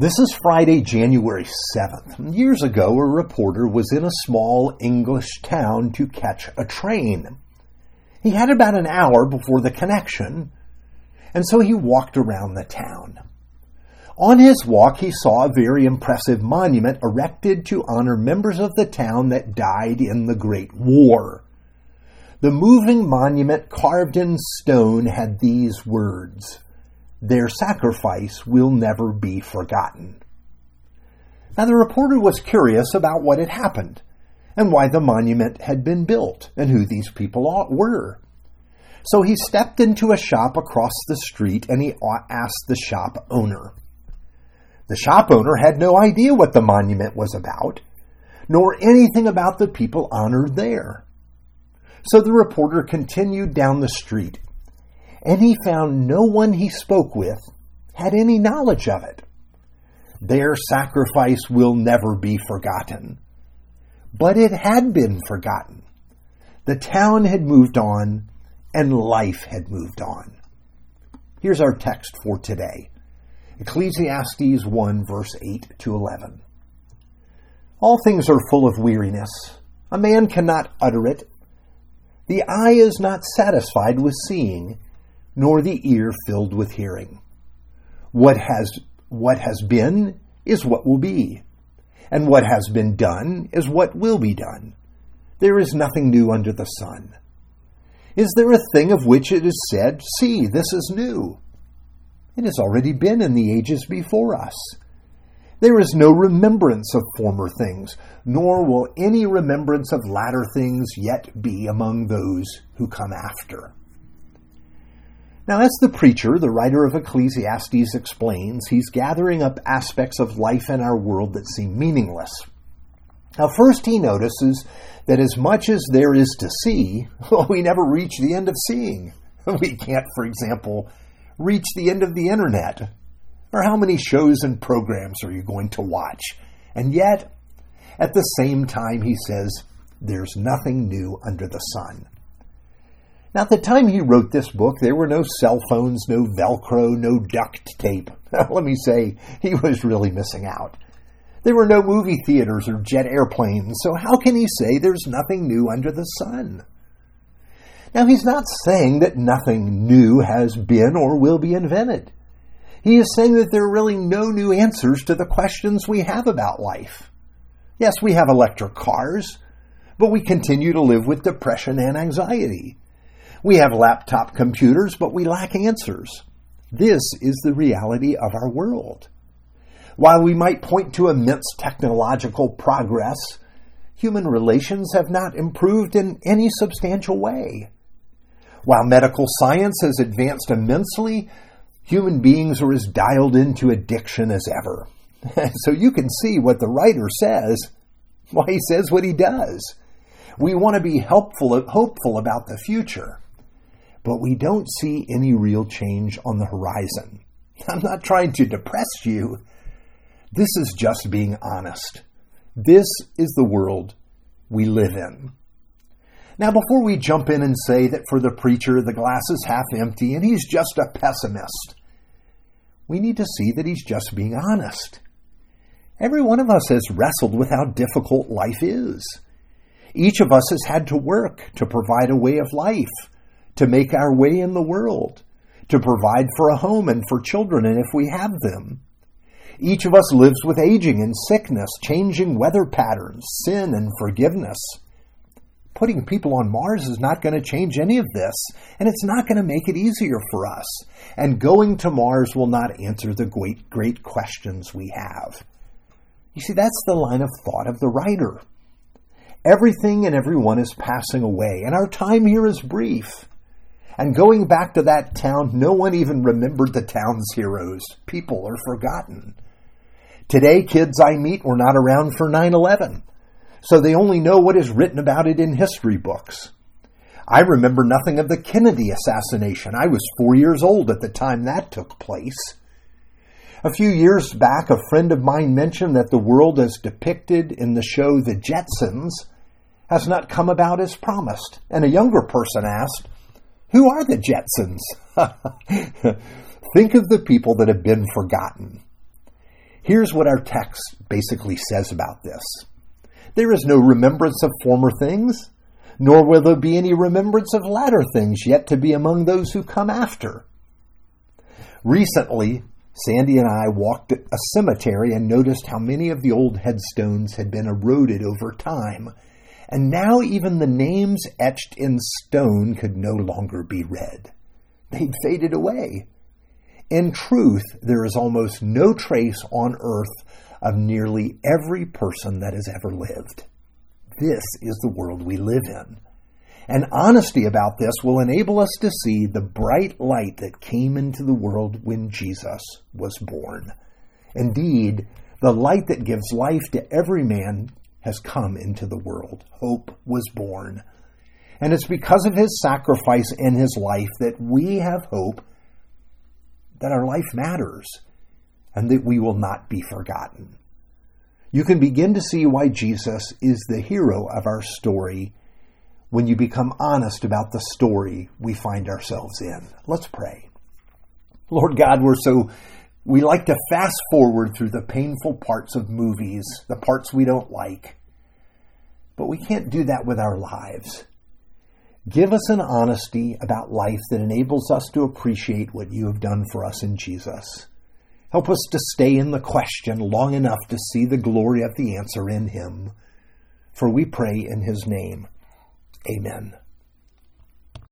This is Friday, January 7th. Years ago, a reporter was in a small English town to catch a train. He had about an hour before the connection, and so he walked around the town. On his walk, he saw a very impressive monument erected to honor members of the town that died in the Great War. The moving monument carved in stone had these words their sacrifice will never be forgotten. Now, the reporter was curious about what had happened and why the monument had been built and who these people were. So he stepped into a shop across the street and he asked the shop owner. The shop owner had no idea what the monument was about, nor anything about the people honored there. So the reporter continued down the street and he found no one he spoke with had any knowledge of it. Their sacrifice will never be forgotten. But it had been forgotten. The town had moved on, and life had moved on. Here's our text for today Ecclesiastes 1, verse 8 to 11. All things are full of weariness. A man cannot utter it. The eye is not satisfied with seeing nor the ear filled with hearing. What has, what has been is what will be, and what has been done is what will be done. There is nothing new under the sun. Is there a thing of which it is said, See, this is new? It has already been in the ages before us. There is no remembrance of former things, nor will any remembrance of latter things yet be among those who come after. Now, as the preacher, the writer of Ecclesiastes explains, he's gathering up aspects of life in our world that seem meaningless. Now, first, he notices that as much as there is to see, well, we never reach the end of seeing. We can't, for example, reach the end of the internet. Or how many shows and programs are you going to watch? And yet, at the same time, he says, there's nothing new under the sun. Now, at the time he wrote this book, there were no cell phones, no Velcro, no duct tape. Let me say, he was really missing out. There were no movie theaters or jet airplanes, so how can he say there's nothing new under the sun? Now, he's not saying that nothing new has been or will be invented. He is saying that there are really no new answers to the questions we have about life. Yes, we have electric cars, but we continue to live with depression and anxiety. We have laptop computers, but we lack answers. This is the reality of our world. While we might point to immense technological progress, human relations have not improved in any substantial way. While medical science has advanced immensely, human beings are as dialed into addiction as ever. so you can see what the writer says, why he says what he does. We want to be helpful, hopeful about the future but we don't see any real change on the horizon. I'm not trying to depress you. This is just being honest. This is the world we live in. Now, before we jump in and say that for the preacher the glass is half empty and he's just a pessimist, we need to see that he's just being honest. Every one of us has wrestled with how difficult life is. Each of us has had to work to provide a way of life to make our way in the world, to provide for a home and for children, and if we have them. Each of us lives with aging and sickness, changing weather patterns, sin and forgiveness. Putting people on Mars is not going to change any of this, and it's not going to make it easier for us. And going to Mars will not answer the great, great questions we have. You see, that's the line of thought of the writer. Everything and everyone is passing away, and our time here is brief. And going back to that town, no one even remembered the town's heroes. People are forgotten. Today, kids I meet were not around for 9 11, so they only know what is written about it in history books. I remember nothing of the Kennedy assassination. I was four years old at the time that took place. A few years back, a friend of mine mentioned that the world as depicted in the show The Jetsons has not come about as promised. And a younger person asked, who are the Jetsons? Think of the people that have been forgotten. Here's what our text basically says about this There is no remembrance of former things, nor will there be any remembrance of latter things yet to be among those who come after. Recently, Sandy and I walked a cemetery and noticed how many of the old headstones had been eroded over time, and now even the names etched in stone could no longer be read. They'd faded away. In truth, there is almost no trace on earth of nearly every person that has ever lived. This is the world we live in. And honesty about this will enable us to see the bright light that came into the world when Jesus was born. Indeed, the light that gives life to every man has come into the world. Hope was born. And it's because of his sacrifice and his life that we have hope that our life matters and that we will not be forgotten. You can begin to see why Jesus is the hero of our story when you become honest about the story we find ourselves in. Let's pray. Lord God, we're so, we like to fast forward through the painful parts of movies, the parts we don't like. But we can't do that with our lives. Give us an honesty about life that enables us to appreciate what you have done for us in Jesus. Help us to stay in the question long enough to see the glory of the answer in Him. For we pray in His name. Amen.